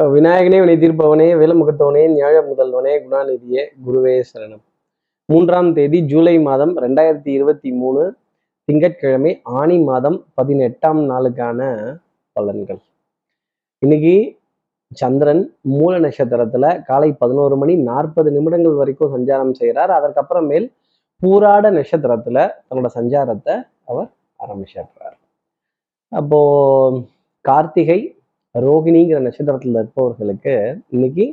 விநாயகனே வினை தீர்ப்பவனே வேலமுகத்தவனே ஞாழ முதல்வனே குணாநிதியே குருவே சரணம். மூன்றாம் தேதி ஜூலை மாதம் ரெண்டாயிரத்தி இருபத்தி மூணு திங்கட்கிழமை ஆணி மாதம் பதினெட்டாம் நாளுக்கான பலன்கள். இன்னைக்கு சந்திரன் மூல நட்சத்திரத்துல காலை பதினோரு மணி நாற்பது நிமிடங்கள் வரைக்கும் சஞ்சாரம் செய்கிறார். அதற்கப்புறமேல் பூராட நட்சத்திரத்துல தன்னோட சஞ்சாரத்தை அவர் ஆரம்பிச்சிடுறார். அப்போ கார்த்திகை ரோகிணிங்கிற நட்சத்திரத்துல இருப்பவர்களுக்கு இன்னைக்கு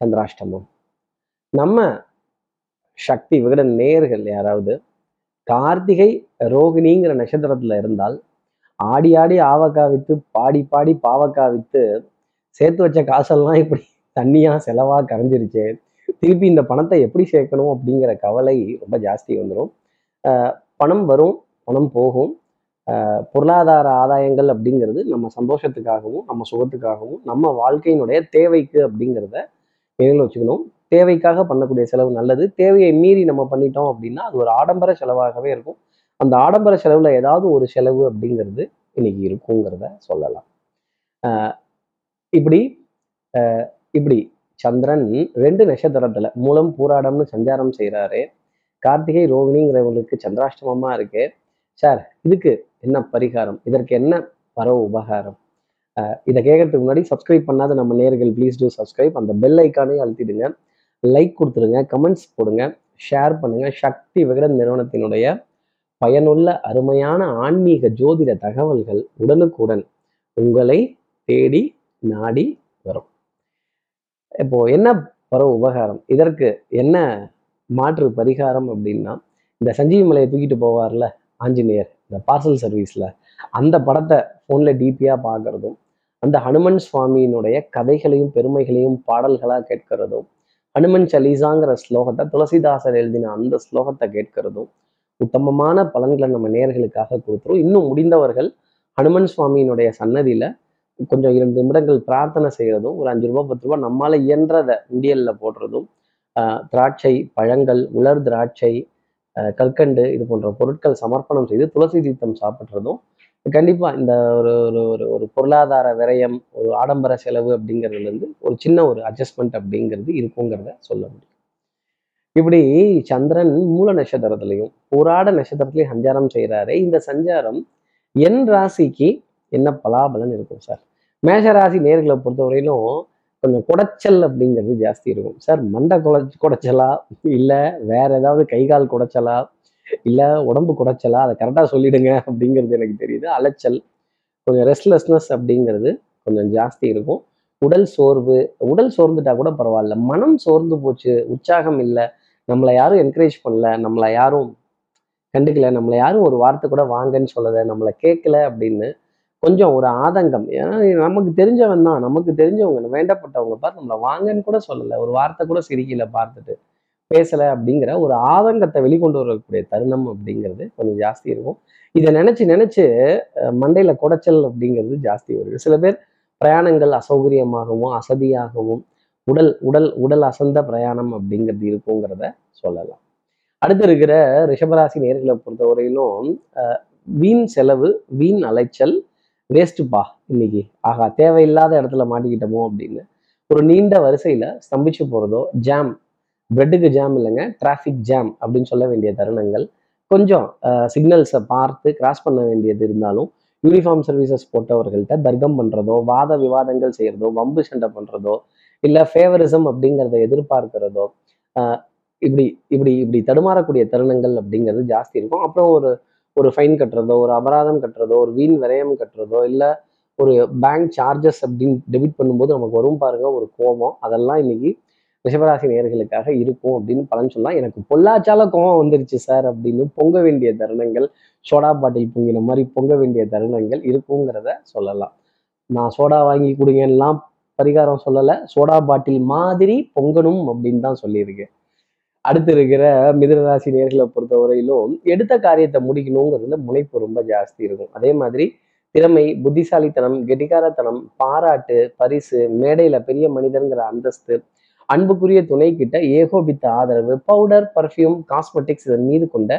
சந்திராஷ்டமம். நம்ம சக்தி விகட நேர்கள் யாராவது கார்த்திகை ரோகிணிங்கிற நட்சத்திரத்துல இருந்தால் ஆடி ஆடி ஆவக்கா வித்து பாடி பாடி பாவக்கா வித்து சேர்த்து வச்ச காசெல்லாம் இப்படி தண்ணியா செலவா கரைஞ்சிருச்சு திருப்பி இந்த பணத்தை எப்படி சேர்க்கணும் அப்படிங்கிற கவலை ரொம்ப ஜாஸ்தி வந்துடும் பணம் வரும் பணம் போகும். பொருளாதார ஆதாயங்கள் அப்படிங்கிறது நம்ம சந்தோஷத்துக்காகவும் நம்ம சுகத்துக்காகவும் நம்ம வாழ்க்கையினுடைய தேவைக்கு அப்படிங்கிறத நினைவில் வச்சுக்கணும். தேவைக்காக பண்ணக்கூடிய செலவு நல்லது. தேவையை மீறி நம்ம பண்ணிட்டோம் அப்படின்னா அது ஒரு ஆடம்பர செலவாகவே இருக்கும். அந்த ஆடம்பர செலவில் ஏதாவது ஒரு செலவு அப்படிங்கிறது இன்னைக்கு இருக்குங்கிறத சொல்லலாம். இப்படி இப்படி சந்திரன் ரெண்டு நட்சத்திரத்துல மூலம் பூராடம்னு சஞ்சாரம் செய்கிறாரு கார்த்திகை ரோகிணிங்கிறவங்களுக்கு சந்திராஷ்டமமாக இருக்கு. சார் இதுக்கு என்ன பரிகாரம்? இதற்கு என்ன பரவ உபகாரம்? இதை கேட்கறதுக்கு முன்னாடி சப்ஸ்கிரைப் பண்ணாத நம்ம நேர்கள் ப்ளீஸ் டூ சப்ஸ்கிரைப் அந்த பெல் ஐக்கானே அழுத்திடுங்க. லைக் கொடுத்துருங்க கமெண்ட்ஸ் போடுங்க ஷேர் பண்ணுங்க. சக்தி விகடன் நிறுவனத்தினுடைய பயனுள்ள அருமையான ஆன்மீக ஜோதிட தகவல்கள் உடனுக்குடன் உங்களை தேடி நாடி வரும். இப்போ என்ன பரவ உபகாரம்? இதற்கு என்ன மாற்று பரிகாரம் அப்படின்னா இந்த சஞ்சீவி மலையை தூக்கிட்டு போவார்ல ஆஞ்சநேயர். இந்த பார்சல் சர்வீஸில் அந்த படத்தை ஃபோனில் டிபியாக பார்க்குறதும் அந்த ஹனுமன் சுவாமியினுடைய கதைகளையும் பெருமைகளையும் பாடல்களாக கேட்கிறதும் ஹனுமன் சலீசாங்கிற ஸ்லோகத்தை துளசிதாசர் எழுதின அந்த ஸ்லோகத்தை கேட்கிறதும் உத்தமமான பலன்களை நம்ம நேர்களுக்காக கொடுத்துரும். இன்னும் முடிந்தவர்கள் ஹனுமன் சுவாமியினுடைய சன்னதியில் கொஞ்சம் இரண்டு நிமிடங்கள் பிரார்த்தனை செய்கிறதும் ஒரு அஞ்சு ரூபா பத்து ரூபா நம்மளால் இயன்றதை உண்டியலில் போடுறதும் ஆஹ் திராட்சை பழங்கள் உலர் திராட்சை கல்கண்டு இது போன்ற பொருட்கள் சமர்ப்பணம் செய்து துளசி தீர்த்தம் சாப்பிட்றதும் கண்டிப்பாக இந்த ஒரு ஒரு ஒரு ஒரு பொருளாதார விரயம் ஒரு ஆடம்பர செலவு அப்படிங்கிறதுலேருந்து ஒரு சின்ன ஒரு அட்ஜஸ்ட்மெண்ட் அப்படிங்கிறது இருக்குங்கிறத சொல்ல முடியும். இப்படி சந்திரன் மூல நட்சத்திரத்திலையும் போராட நட்சத்திரத்திலையும் சஞ்சாரம் செய்கிறாரு இந்த சஞ்சாரம் என் ராசிக்கு என்ன பலாபலன் இருக்கும் சார்? மேஷ ராசி நேர்களை பொறுத்தவரையிலும் கொஞ்சம் குடைச்சல் அப்படிங்கிறது ஜாஸ்தி இருக்கும். சார் மண்டை குடை குடைச்சலா? இல்லை வேற ஏதாவது கை கால் குடைச்சலா? இல்லை உடம்பு குடைச்சலா? அதை கரெக்டாக சொல்லிடுங்க அப்படிங்கிறது எனக்கு தெரியுது. அலைச்சல் கொஞ்சம் ரெஸ்ட்லெஸ்னஸ் அப்படிங்கிறது கொஞ்சம் ஜாஸ்தி இருக்கும். உடல் சோர்வு உடல் சோர்ந்துட்டா கூட பரவாயில்ல. மனம் சோர்ந்து போச்சு உற்சாகம் இல்லை நம்மளை யாரும் என்கரேஜ் பண்ணல நம்மளை யாரும் கண்டுக்கல நம்மளை யாரும் ஒரு வார்த்தை கூட வாங்கன்னு சொல்லலை நம்மளை கேட்கல அப்படின்னு கொஞ்சம் ஒரு ஆதங்கம். ஏன்னா நமக்கு தெரிஞ்சவன் தான். நமக்கு தெரிஞ்சவங்க வேண்டப்பட்டவங்க பார்த்து நம்மளை வாங்கன்னு கூட சொல்லலை. ஒரு வார்த்தை கூட சிரிக்கல பார்த்துட்டு. பேசலை அப்படிங்கிற ஒரு ஆதங்கத்தை வெளிக்கொண்டு வரக்கூடிய தருணம் அப்படிங்கிறது கொஞ்சம் ஜாஸ்தி இருக்கும். இதை நினைச்சு நினைச்சு மண்டையில் மண்டையில குடைச்சல் அப்படிங்கிறது ஜாஸ்தி வருது. சில பேர் பிரயாணங்கள் அசௌகரியமாகவும் அசதியாகவும் உடல் உடல் உடல் அசந்த பிரயாணம் அப்படிங்கிறது இருக்குங்கிறத சொல்லலாம். அடுத்து இருக்கிற ரிஷபராசி நேர்களை பொறுத்தவரையிலும் வீண் செலவு வீண் அலைச்சல் வேஸ்ட்டுப்பா இன்னைக்கு. ஆகா தேவையில்லாத இடத்துல மாட்டிக்கிட்டோமோ அப்படின்னு ஒரு நீண்ட வரிசையில் ஸ்தம்பிச்சு போறதோ ஜாம் பிரெட்டுக்கு ஜாம் இல்லைங்க டிராஃபிக் ஜாம் அப்படின்னு சொல்ல வேண்டிய தருணங்கள். கொஞ்சம் சிக்னல்ஸை பார்த்து கிராஸ் பண்ண வேண்டியது இருந்தாலும் யூனிஃபார்ம் சர்வீசஸ் போட்டவர்கள்ட்ட தர்க்கம் பண்றதோ வாத விவாதங்கள் செய்யறதோ வம்பு சண்டை பண்றதோ இல்லை ஃபேவரிசம் அப்படிங்கிறத எதிர்பார்க்கிறதோ இப்படி இப்படி இப்படி தடுமாறக்கூடிய தருணங்கள் அப்படிங்கிறது ஜாஸ்தி இருக்கும். அப்புறம் ஒரு ஒரு ஃபைன் கட்டுறதோ ஒரு அபராதம் கட்டுறதோ ஒரு வீண் விரயம் கட்டுறதோ இல்லை ஒரு பேங்க் சார்ஜஸ் அப்படின்னு டெபிட் பண்ணும்போது நமக்கு வரும் பாருங்க ஒரு கோபம். அதெல்லாம் இன்னைக்கு ரிஷபராசி நேர்களுக்காக இருக்கும் அப்படின்னு பலன் சொல்லலாம். எனக்கு பொள்ளாச்சால கோபம் வந்துருச்சு சார் அப்படின்னு பொங்க வேண்டிய தருணங்கள் சோடா பாட்டில் பொங்கின மாதிரி பொங்க வேண்டிய தருணங்கள் இருக்குங்கிறத சொல்லலாம். நான் சோடா வாங்கி கொடுங்கலாம் பரிகாரம் சொல்லலை. சோடா பாட்டில் மாதிரி பொங்கணும் அப்படின்னு தான் சொல்லியிருக்கேன். அடுத்து இருக்கிற மிதனராசி நேர்களை பொறுத்தவரையிலும் எடுத்த காரியத்தை முடிக்கணுங்கிறதுல முனைப்பு ரொம்ப ஜாஸ்தி இருக்கும். அதே மாதிரி திறமை புத்திசாலித்தனம் கெட்டிகாரத்தனம் பாராட்டு பரிசு மேடையில பெரிய மனிதன்கிற அந்தஸ்து அன்புக்குரிய துணை கிட்ட ஏகோபித்த ஆதரவு பவுடர் பர்ஃப்யூம் காஸ்மெட்டிக்ஸ் இதன் மீது கொண்ட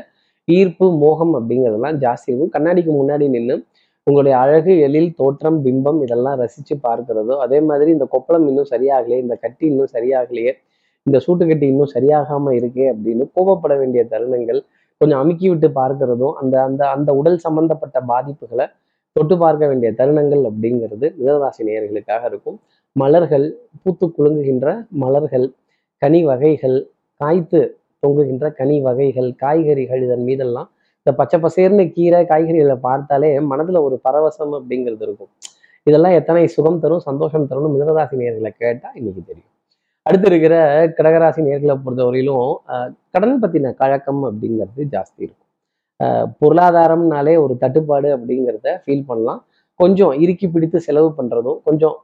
ஈர்ப்பு மோகம் அப்படிங்கிறதெல்லாம் ஜாஸ்தி இருக்கும். கண்ணாடிக்கு முன்னாடி நின்று உங்களுடைய அழகு எழில் தோற்றம் பிம்பம் இதெல்லாம் ரசித்து பார்க்கிறதோ அதே மாதிரி இந்த கொப்பளம் இன்னும் சரியாகலையே இந்த கட்டி இன்னும் சரியாகலையே இந்த சூட்டுக்கட்டி இன்னும் சரியாகாம இருக்கே அப்படின்னு கோபப்பட வேண்டிய தருணங்கள் கொஞ்சம் அமுக்கி விட்டு பார்க்கிறதும் அந்த அந்த அந்த உடல் சம்பந்தப்பட்ட பாதிப்புகளை தொட்டு பார்க்க வேண்டிய தருணங்கள் அப்படிங்கிறது மிதராசி நேயர்களுக்காக இருக்கும். மலர்கள் பூத்து குலுங்குகின்ற மலர்கள் கனி வகைகள் காய்த்து தொங்குகின்ற கனி வகைகள் காய்கறிகள் இதன் மீதெல்லாம் இந்த பச்சை பசேர்னு கீரை காய்கறிகளை பார்த்தாலே மனதுல ஒரு பரவசம் அப்படிங்கிறது இருக்கும். இதெல்லாம் எத்தனை சுகம் தரும் சந்தோஷம் தரும்னு மிதனராசி நேர்களை இன்னைக்கு தெரியும். அடுத்து இருக்கிற கடகராசி நேர்களை பொறுத்தவரையிலும் கடன் பத்தின கழக்கம் அப்படிங்கிறது ஜாஸ்தி இருக்கும். பொருளாதாரம்னாலே ஒரு தட்டுப்பாடு அப்படிங்கிறத ஃபீல் பண்ணலாம். கொஞ்சம் இறுக்கி பிடித்து செலவு பண்ணுறதும் கொஞ்சம்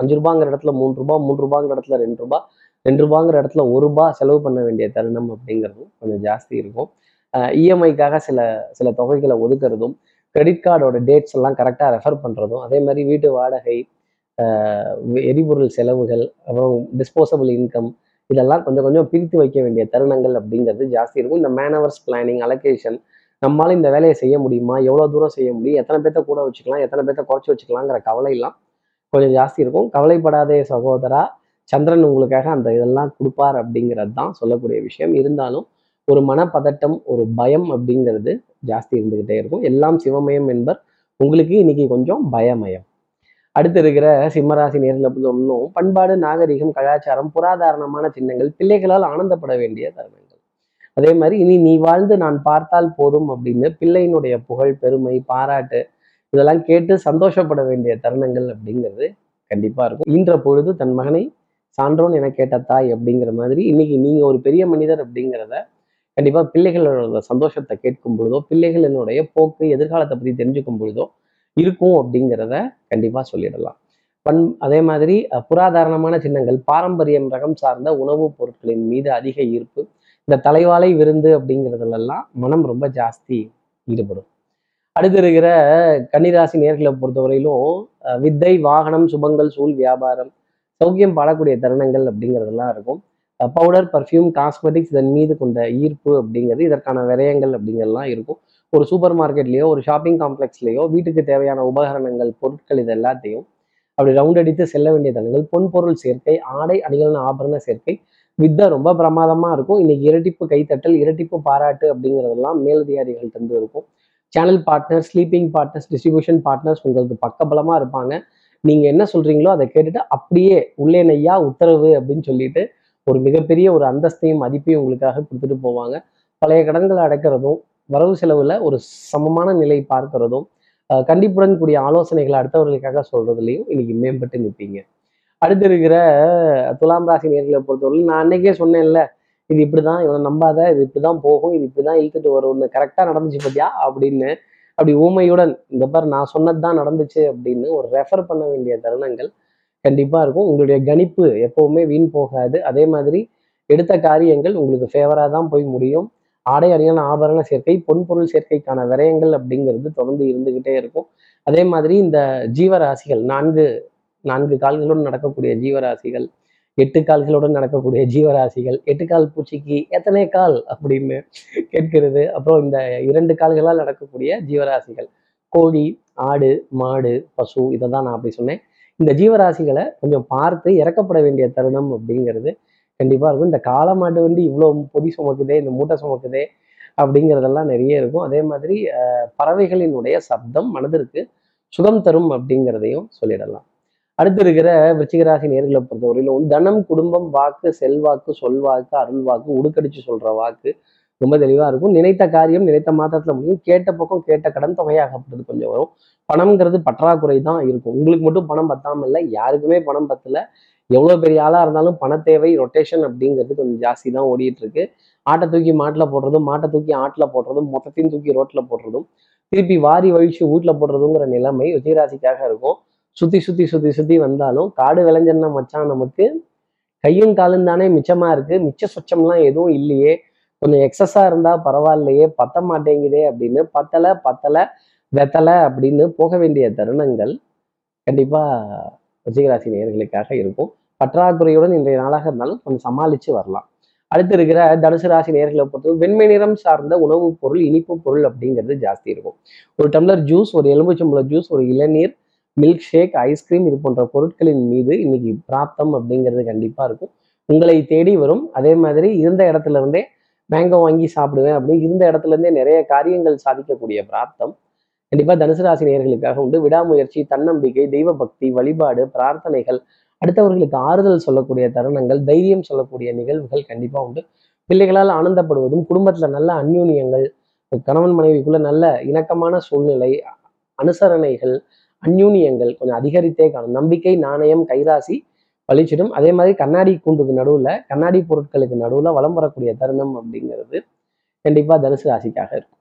அஞ்சு ரூபாங்கிற இடத்துல மூணு ரூபா மூணு ரூபாங்கிற இடத்துல ரெண்டு ரூபா ரெண்டு ரூபாங்கிற இடத்துல ஒரு ரூபா செலவு பண்ண வேண்டிய தருணம் அப்படிங்கிறதும் கொஞ்சம் ஜாஸ்தி இருக்கும். இஎம்ஐக்காக சில சில தொகைகளை ஒதுக்குறதும் கிரெடிட் கார்டோட டேட்ஸ் எல்லாம் கரெக்டாக ரெஃபர் பண்ணுறதும் அதே மாதிரி வீட்டு வாடகை எரிபொருள் செலவுகள் அப்புறம் டிஸ்போசபிள் இன்கம் இதெல்லாம் கொஞ்சம் கொஞ்சம் பிரித்து வைக்க வேண்டிய தருணங்கள் அப்படிங்கிறது ஜாஸ்தி இருக்கும். இந்த மேனவர்ஸ் பிளானிங் அலோகேஷன் நம்மளால இந்த வேலையை செய்ய முடியுமா? எவ்வளோ தூரம் செய்ய முடியும்? எத்தனை பேர்த்த கூட வச்சுக்கலாம்? எத்தனை பேர்த்த குறைச்சி வச்சுக்கலாங்கிற கவலையெல்லாம் கொஞ்சம் ஜாஸ்தி இருக்கும். கவலைப்படாதே சகோதரா சந்திரன் உங்களுக்காக அந்த இதெல்லாம் கொடுப்பார் அப்படிங்கிறது தான் சொல்லக்கூடிய விஷயம். இருந்தாலும் ஒரு மனப்பதட்டம் ஒரு பயம் அப்படிங்கிறது ஜாஸ்தி இருந்துக்கிட்டே இருக்கும். எல்லாம் சிவமயம் என்பர். உங்களுக்கு இன்னைக்கு கொஞ்சம் பயமயம். அடுத்து இருக்கிற சிம்மராசி நேரில் ஒன்றும் பண்பாடு நாகரிகம் கலாச்சாரம் புராதாரணமான சின்னங்கள் பிள்ளைகளால் ஆனந்தப்பட வேண்டிய தருணங்கள். அதே மாதிரி இனி நீ வாழ்ந்து நான் பார்த்தால் போதும் அப்படின்னு பிள்ளையினுடைய புகழ் பெருமை பாராட்டு இதெல்லாம் கேட்டு சந்தோஷப்பட வேண்டிய தருணங்கள் அப்படிங்கிறது கண்டிப்பா இருக்கும். ஈன்ற பொழுது தன் மகனை சான்றோன் என கேட்ட தாய் அப்படிங்கிற மாதிரி இன்னைக்கு நீங்க ஒரு பெரிய மனிதர் அப்படிங்கிறத கண்டிப்பா பிள்ளைகளோட சந்தோஷத்தை கேட்கும் பொழுதோ பிள்ளைகளினுடைய போக்கு எதிர்காலத்தை பத்தி தெரிஞ்சுக்கும் பொழுதோ இருக்கும் அப்படிங்கிறத கண்டிப்பா சொல்லிடலாம். பண் அதே மாதிரி புராதாரணமான சின்னங்கள் பாரம்பரியம் ரகம் சார்ந்த உணவுப் பொருட்களின் மீது அதிக ஈர்ப்பு இந்த தலைவாலை விருந்து அப்படிங்கிறதுலெல்லாம் மனம் ரொம்ப ஜாஸ்தி ஈடுபடும். அடுத்து இருக்கிற கன்னிராசி நேர்களை பொறுத்தவரையிலும் வித்தை வாகனம் சுபங்கள் சூழ் வியாபாரம் சௌக்கியம் பாடக்கூடிய தருணங்கள் அப்படிங்கிறதெல்லாம் இருக்கும். பவுடர் பர்ஃப்யூம் காஸ்மெட்டிக்ஸ் இதன் மீது கொண்ட ஈர்ப்பு அப்படிங்கிறது இதற்கான விரயங்கள் அப்படிங்கிறதுலாம் இருக்கும். ஒரு சூப்பர் மார்க்கெட்லேயோ ஒரு ஷாப்பிங் காம்ப்ளெக்ஸ்லேயோ வீட்டுக்கு தேவையான உபகரணங்கள் பொருட்கள் இது எல்லாத்தையும் அப்படி ரவுண்ட் அடித்து செல்ல வேண்டிய தருணங்கள் பொன் பொருள் சேர்க்கை ஆடை அணிகலன் ஆபரண சேர்க்கை வித்தை ரொம்ப பிரமாதமாக இருக்கும். இன்னைக்கு இரட்டிப்பு கைத்தட்டல் இரட்டிப்பு பாராட்டு அப்படிங்கிறதெல்லாம் மேலதிகாரிகள் தந்து இருக்கும். Channel partners sleeping partners distribution partners உங்களுக்கு பக்கபலமாக இருப்பாங்க. நீங்கள் என்ன சொல்கிறீங்களோ அதை கேட்டுட்டு அப்படியே உள்ளே நையா உத்தரவு அப்படின்னு சொல்லிட்டு ஒரு மிகப்பெரிய ஒரு அந்தஸ்தையும் மதிப்பையும் உங்களுக்காக கொடுத்துட்டு போவாங்க. பழைய கடன்களை அடைக்கிறதும் வரவு செலவுல ஒரு சமமான நிலை பார்க்கிறதும் கண்டிப்புடன் கூடிய ஆலோசனைகளை அடுத்தவர்களுக்காக சொல்றதுலையும் இன்னைக்கு மேம்பட்டு நிற்பீங்க அடுத்து இருக்கிற துலாம் ராசி நேர்களை பொறுத்தவரை நான் அன்னைக்கே சொன்னேன்ல இது இப்படிதான் இவனை நம்பாத இது இப்படிதான் போகும் இது இப்படிதான் இழுத்துட்டு வரும்னு கரெக்டா நடந்துச்சு பார்த்தியா அப்படின்னு அப்படி ஊமையுடன் இந்த பார் நான் சொன்னது தான் நடந்துச்சு அப்படின்னு ஒரு ரெஃபர் பண்ண வேண்டிய தருணங்கள் கண்டிப்பா இருக்கும். உங்களுடைய கணிப்பு எப்பவுமே வீண் போகாது. அதே மாதிரி எடுத்த காரியங்கள் உங்களுக்கு ஃபேவரா தான் போய் முடியும். ஆடை அணியான ஆபரண சேர்க்கை பொன்பொருள் சேர்க்கைக்கான விரயங்கள் அப்படிங்கிறது தொடர்ந்து இருந்துகிட்டே இருக்கும். அதே மாதிரி இந்த ஜீவராசிகள் நான்கு நான்கு கால்களுடன் நடக்கக்கூடிய ஜீவராசிகள் எட்டு கால்களுடன் நடக்கக்கூடிய ஜீவராசிகள் எட்டு கால் பூச்சிக்கு எத்தனை கால் அப்படின்னு கேட்கிறது. அப்புறம் இந்த இரண்டு கால்களால் நடக்கக்கூடிய ஜீவராசிகள் கோழி ஆடு மாடு பசு இதை தான் நான் அப்படி சொன்னேன். இந்த ஜீவராசிகளை கொஞ்சம் பார்த்து இறக்கப்பட வேண்டிய தருணம் அப்படிங்கிறது கண்டிப்பாக இருக்கும். இந்த காளமாட்டு வண்டி இவ்வளோ பொதி சுமக்குதே இந்த மூட்டை சுமக்குதே அப்படிங்கிறதெல்லாம் நிறைய இருக்கும். அதே மாதிரி பறவைகளினுடைய சப்தம் மனதிற்கு சுகம் தரும் அப்படிங்கிறதையும் சொல்லிடலாம். அடுத்து இருக்கிற விருச்சிகராசி நேர்களை பொறுத்தவரையிலும் தனம் குடும்பம் வாக்கு செல்வாக்கு சொல்வாக்கு அருள்வாக்கு உடுக்கடிச்சு சொல்ற வாக்கு ரொம்ப தெளிவாக இருக்கும். நினைத்த காரியம் நினைத்த மாத்திரத்தில் முடியும். கேட்ட பக்கம் கேட்ட கடன் தொகையாகப்பட்டது கொஞ்சம் வரும். பணம்ங்கிறது பற்றாக்குறை தான் இருக்கும். உங்களுக்கு மட்டும் பணம் பத்தாமல் இல்லை யாருக்குமே பணம் பத்தல. எவ்வளோ பெரிய ஆளாக இருந்தாலும் பண தேவை ரொட்டேஷன் அப்படிங்கிறது கொஞ்சம் ஜாஸ்தி தான் ஓடிட்டு இருக்கு ஆட்டை தூக்கி மாட்டில் போடுறதும் மாட்டை தூக்கி ஆட்டில் போடுறதும் மொத்தத்தையும் தூக்கி ரோட்டில் போடுறதும் திருப்பி வாரி வழிச்சு வீட்டில் போடுறதுங்கிற நிலைமை விஜயராசிக்காக இருக்கும். சுத்தி சுத்தி சுத்தி சுத்தி வந்தாலும் காடு விளைஞ்சன்னா மச்சான் நமக்கு கையும் காலும் தானே மிச்சமா இருக்கு. மிச்ச சொச்சம்லாம் எதுவும் இல்லையே. கொஞ்சம் எக்ஸஸாக இருந்தால் பரவாயில்லையே பத்த மாட்டேங்குதே அப்படின்னு பத்தலை பத்தலை வெத்தலை அப்படின்னு போக வேண்டிய தருணங்கள் கண்டிப்பாக ரிஷிகராசி நேயர்களுக்காக இருக்கும். பற்றாக்குறையுடன் இன்றைய நாளாக இருந்தாலும் கொஞ்சம் சமாளித்து வரலாம். அடுத்து இருக்கிற தனுசு ராசி நேர்களை பொறுத்தவரை வெண்மை நிறம் சார்ந்த உணவுப் பொருள் இனிப்பு பொருள் அப்படிங்கிறது ஜாஸ்தி இருக்கும். ஒரு டம்ளர் ஜூஸ் ஒரு எலும்புச்சம்பள ஜூஸ் ஒரு இளநீர் மில்க் ஷேக் ஐஸ்கிரீம் இது போன்ற பொருட்களின் மீது இன்னைக்கு பிராப்தம் அப்படிங்கிறது கண்டிப்பாக இருக்கும். உங்களை தேடி வரும். அதே மாதிரி இருந்த இடத்துல இருந்தே மேங்கோ வாங்கி சாப்பிடுவேன் அப்படின்னு இருந்த இடத்துல இருந்தே நிறைய காரியங்கள் சாதிக்கக்கூடிய பிராப்தம். கண்டிப்பா தனுசு ராசி நேர்களுக்காக உண்டு. விடாமுயற்சி தன்னம்பிக்கை தெய்வ பக்தி வழிபாடு பிரார்த்தனைகள் அடுத்தவர்களுக்கு ஆறுதல் சொல்லக்கூடிய தருணங்கள் தைரியம் சொல்லக்கூடிய நிகழ்வுகள் கண்டிப்பா உண்டு. பிள்ளைகளால் ஆனந்தப்படுவதும் குடும்பத்துல நல்ல அந்யூன்யங்கள் கணவன் மனைவிக்குள்ள நல்ல இணக்கமான சூழ்நிலை அனுசரணைகள் அந்யூன்யங்கள் கொஞ்சம் அதிகரித்தே காணும். நம்பிக்கை நாணயம் கைராசி பழிச்சிடும் அதே மாதிரி கண்ணாடி கூண்டுக்கு நடுவுல கண்ணாடி பொருட்களுக்கு நடுவுல வளம் வரக்கூடிய தருணம் அப்படிங்கிறது கண்டிப்பா தனுசு ராசிக்காக இருக்கும்.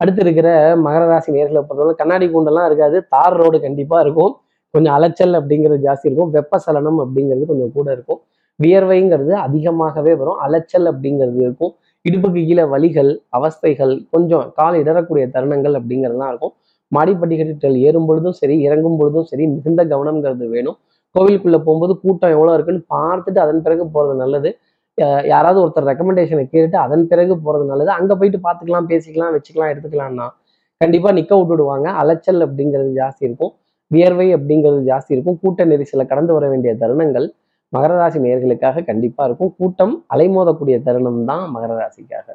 அடுத்து இருக்கிற மகர ராசி நேர்களை பொறுத்தவரை கண்ணாடி கூண்டெல்லாம் இருக்காது. தார் ரோடு கண்டிப்பா இருக்கும். கொஞ்சம் அலைச்சல் அப்படிங்கிறது ஜாஸ்தி இருக்கும். வெப்பசலனம் அப்படிங்கிறது கொஞ்சம் கூட இருக்கும். வியர்வைங்கிறது அதிகமாகவே வரும். அலைச்சல் அப்படிங்கிறது இருக்கும். இடுப்புக்கு கீழே வலிகள் அவஸ்தைகள் கொஞ்சம் கால் இடறக்கூடிய தருணங்கள் அப்படிங்கிறதுலாம் இருக்கும். மாடிப்பட்டிகட்டிகள் ஏறும் பொழுதும் சரி இறங்கும் பொழுதும் சரி மிகுந்த கவனம்ங்கிறது வேணும். கோவிலுக்குள்ளே போகும்போது கூட்டம் எவ்வளோ இருக்குன்னு பார்த்துட்டு அதன் பிறகு போகிறது நல்லது. யாராவது ஒருத்தர் ரெக்கமெண்டேஷனை கேட்டுட்டு அதன் பிறகு போகிறது நல்லது. அங்கே போயிட்டு பார்த்துக்கலாம் பேசிக்கலாம் வச்சுக்கலாம் எடுத்துக்கலாம்னா கண்டிப்பாக நிற்க விட்டுடுவாங்க. அலைச்சல் அப்படிங்கிறது ஜாஸ்தி இருக்கும். வியர்வை அப்படிங்கிறது ஜாஸ்தி இருக்கும். கூட்ட நெரிசலை கடந்து வர வேண்டிய தருணங்கள் மகர ராசி நேர்களுக்காக கண்டிப்பாக இருக்கும். கூட்டம் அலைமோதக்கூடிய தருணம் தான் மகர ராசிக்காக.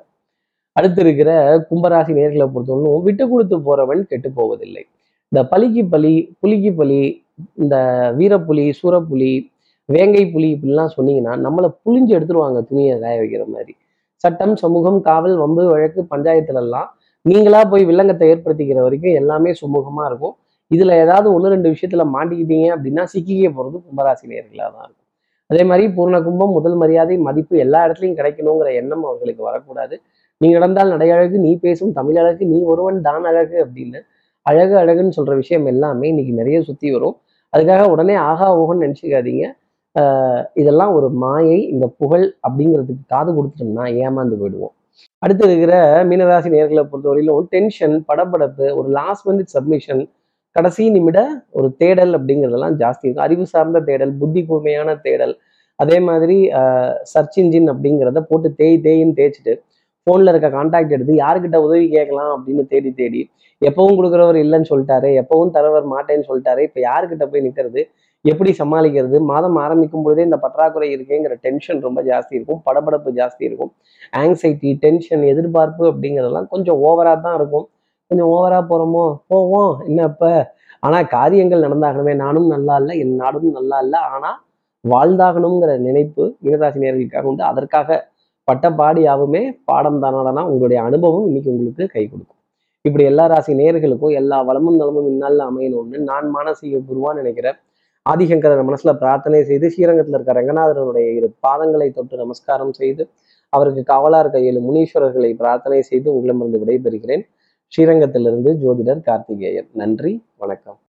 அடுத்து இருக்கிற கும்பராசி நேர்களை பொறுத்தவரைக்கும் விட்டு கொடுத்து போறவன் கெட்டு போவதில்லை. இந்த பலிக்கு பலி புலிக்கு பலி இந்த வீரப்புலி சூரப்புலி வேங்கை புலி இப்படிலாம் சொன்னீங்கன்னா நம்மளை புளிஞ்சு எடுத்துருவாங்க துணியை காய வைக்கிற மாதிரி. சட்டம் சமூகம் காவல் வம்பு வழக்கு பஞ்சாயத்துலலாம் நீங்களா போய் வில்லங்கத்தை ஏற்படுத்திக்கிற வரைக்கும் எல்லாமே சுமூகமா இருக்கும். இதுல ஏதாவது ஒன்று ரெண்டு விஷயத்துல மாட்டிக்கிட்டீங்க அப்படின்னா சிக்கிக்க போறது கும்பராசி நேர்களாக தான் இருக்கும். அதே மாதிரி பூர்ண கும்பம் முதல் மரியாதை மதிப்பு எல்லா இடத்துலையும் கிடைக்கணுங்கிற எண்ணம் அவர்களுக்கு வரக்கூடாது. நீ நடந்தால் நடையழகு நீ பேசும் தமிழ் அழகு நீ ஒருவன் தான் அழகு அப்படின்னு அழகு அழகுன்னு சொல்ற விஷயம் எல்லாமே இன்னைக்கு நிறைய சுத்தி வரும். அதுக்காக உடனே ஆகா ஓகன்னு நினச்சிக்காதீங்க. இதெல்லாம் ஒரு மாயை இந்த புகழ் அப்படிங்கிறதுக்கு காது கொடுத்துட்டோம்னா ஏமாந்து போயிடுவோம். அடுத்து இருக்கிற மீனராசி நேர்களை பொறுத்தவரையிலும் டென்ஷன் படப்படப்பு ஒரு லாஸ்ட் மினிட் சப்மிஷன் கடைசி நிமிட ஒரு தேடல் அப்படிங்கிறதெல்லாம் ஜாஸ்தி இருக்கும். அறிவு சார்ந்த தேடல் புத்தி கூர்மையான தேடல் அதே மாதிரி சர்ச் இன்ஜின் அப்படிங்கிறத போட்டு தேய் தேயின்னு தேய்ச்சிட்டு ஃபோனில் இருக்க கான்டாக்ட் எடுத்து யாருக்கிட்ட உதவி கேட்கலாம் அப்படின்னு தேடி தேடி எப்பவும் கொடுக்குறவர் இல்லைன்னு சொல்லிட்டாரு எப்பவும் தரவர் மாட்டேன்னு சொல்லிட்டாரு இப்போ யாருக்கிட்ட போய் நிற்கிறது எப்படி சமாளிக்கிறது மாதம் ஆரம்பிக்கும் பொழுதே இந்த பற்றாக்குறை இருக்குங்கிற டென்ஷன் ரொம்ப ஜாஸ்தி இருக்கும் படபடப்பு ஜாஸ்தி இருக்கும். ஆங்ஸைட்டி டென்ஷன் எதிர்பார்ப்பு அப்படிங்கிறதெல்லாம் கொஞ்சம் ஓவராக தான் இருக்கும். கொஞ்சம் ஓவராக போகிறோமோ போவோம். என்ன இப்போ? ஆனால் காரியங்கள் நடந்தாகணுமே. நானும் நல்லா இல்லை என் நாடும் நல்லா இல்லை. ஆனால் வாழ்ந்தாகணுங்கிற நினைப்பு மீனராசி நேர்களுக்காக உண்டு. அதற்காக பட்ட பாடியாவுமே பாடம் தானாடனா உங்களுடைய அனுபவம் இன்னைக்கு உங்களுக்கு கை கொடுக்கும். இப்படி எல்லா ராசி நேர்களுக்கும் எல்லா வளமும் நலமும் இந்நாளில் அமையணும்னு நான் மானசீக குருவான்னு நினைக்கிறேன் ஆதிசங்கரன் மனசுல பிரார்த்தனை செய்து ஸ்ரீரங்கத்தில் இருக்க ரங்கநாதரனுடைய இரு பாதங்களை தொட்டு நமஸ்காரம் செய்து அவருக்கு காவலா இருக்க ஏழு முனீஸ்வரர்களை பிரார்த்தனை செய்து உங்களிடமிருந்து விடைபெறுகிறேன். ஸ்ரீரங்கத்திலிருந்து ஜோதிடர் கார்த்திகேயன். நன்றி வணக்கம்.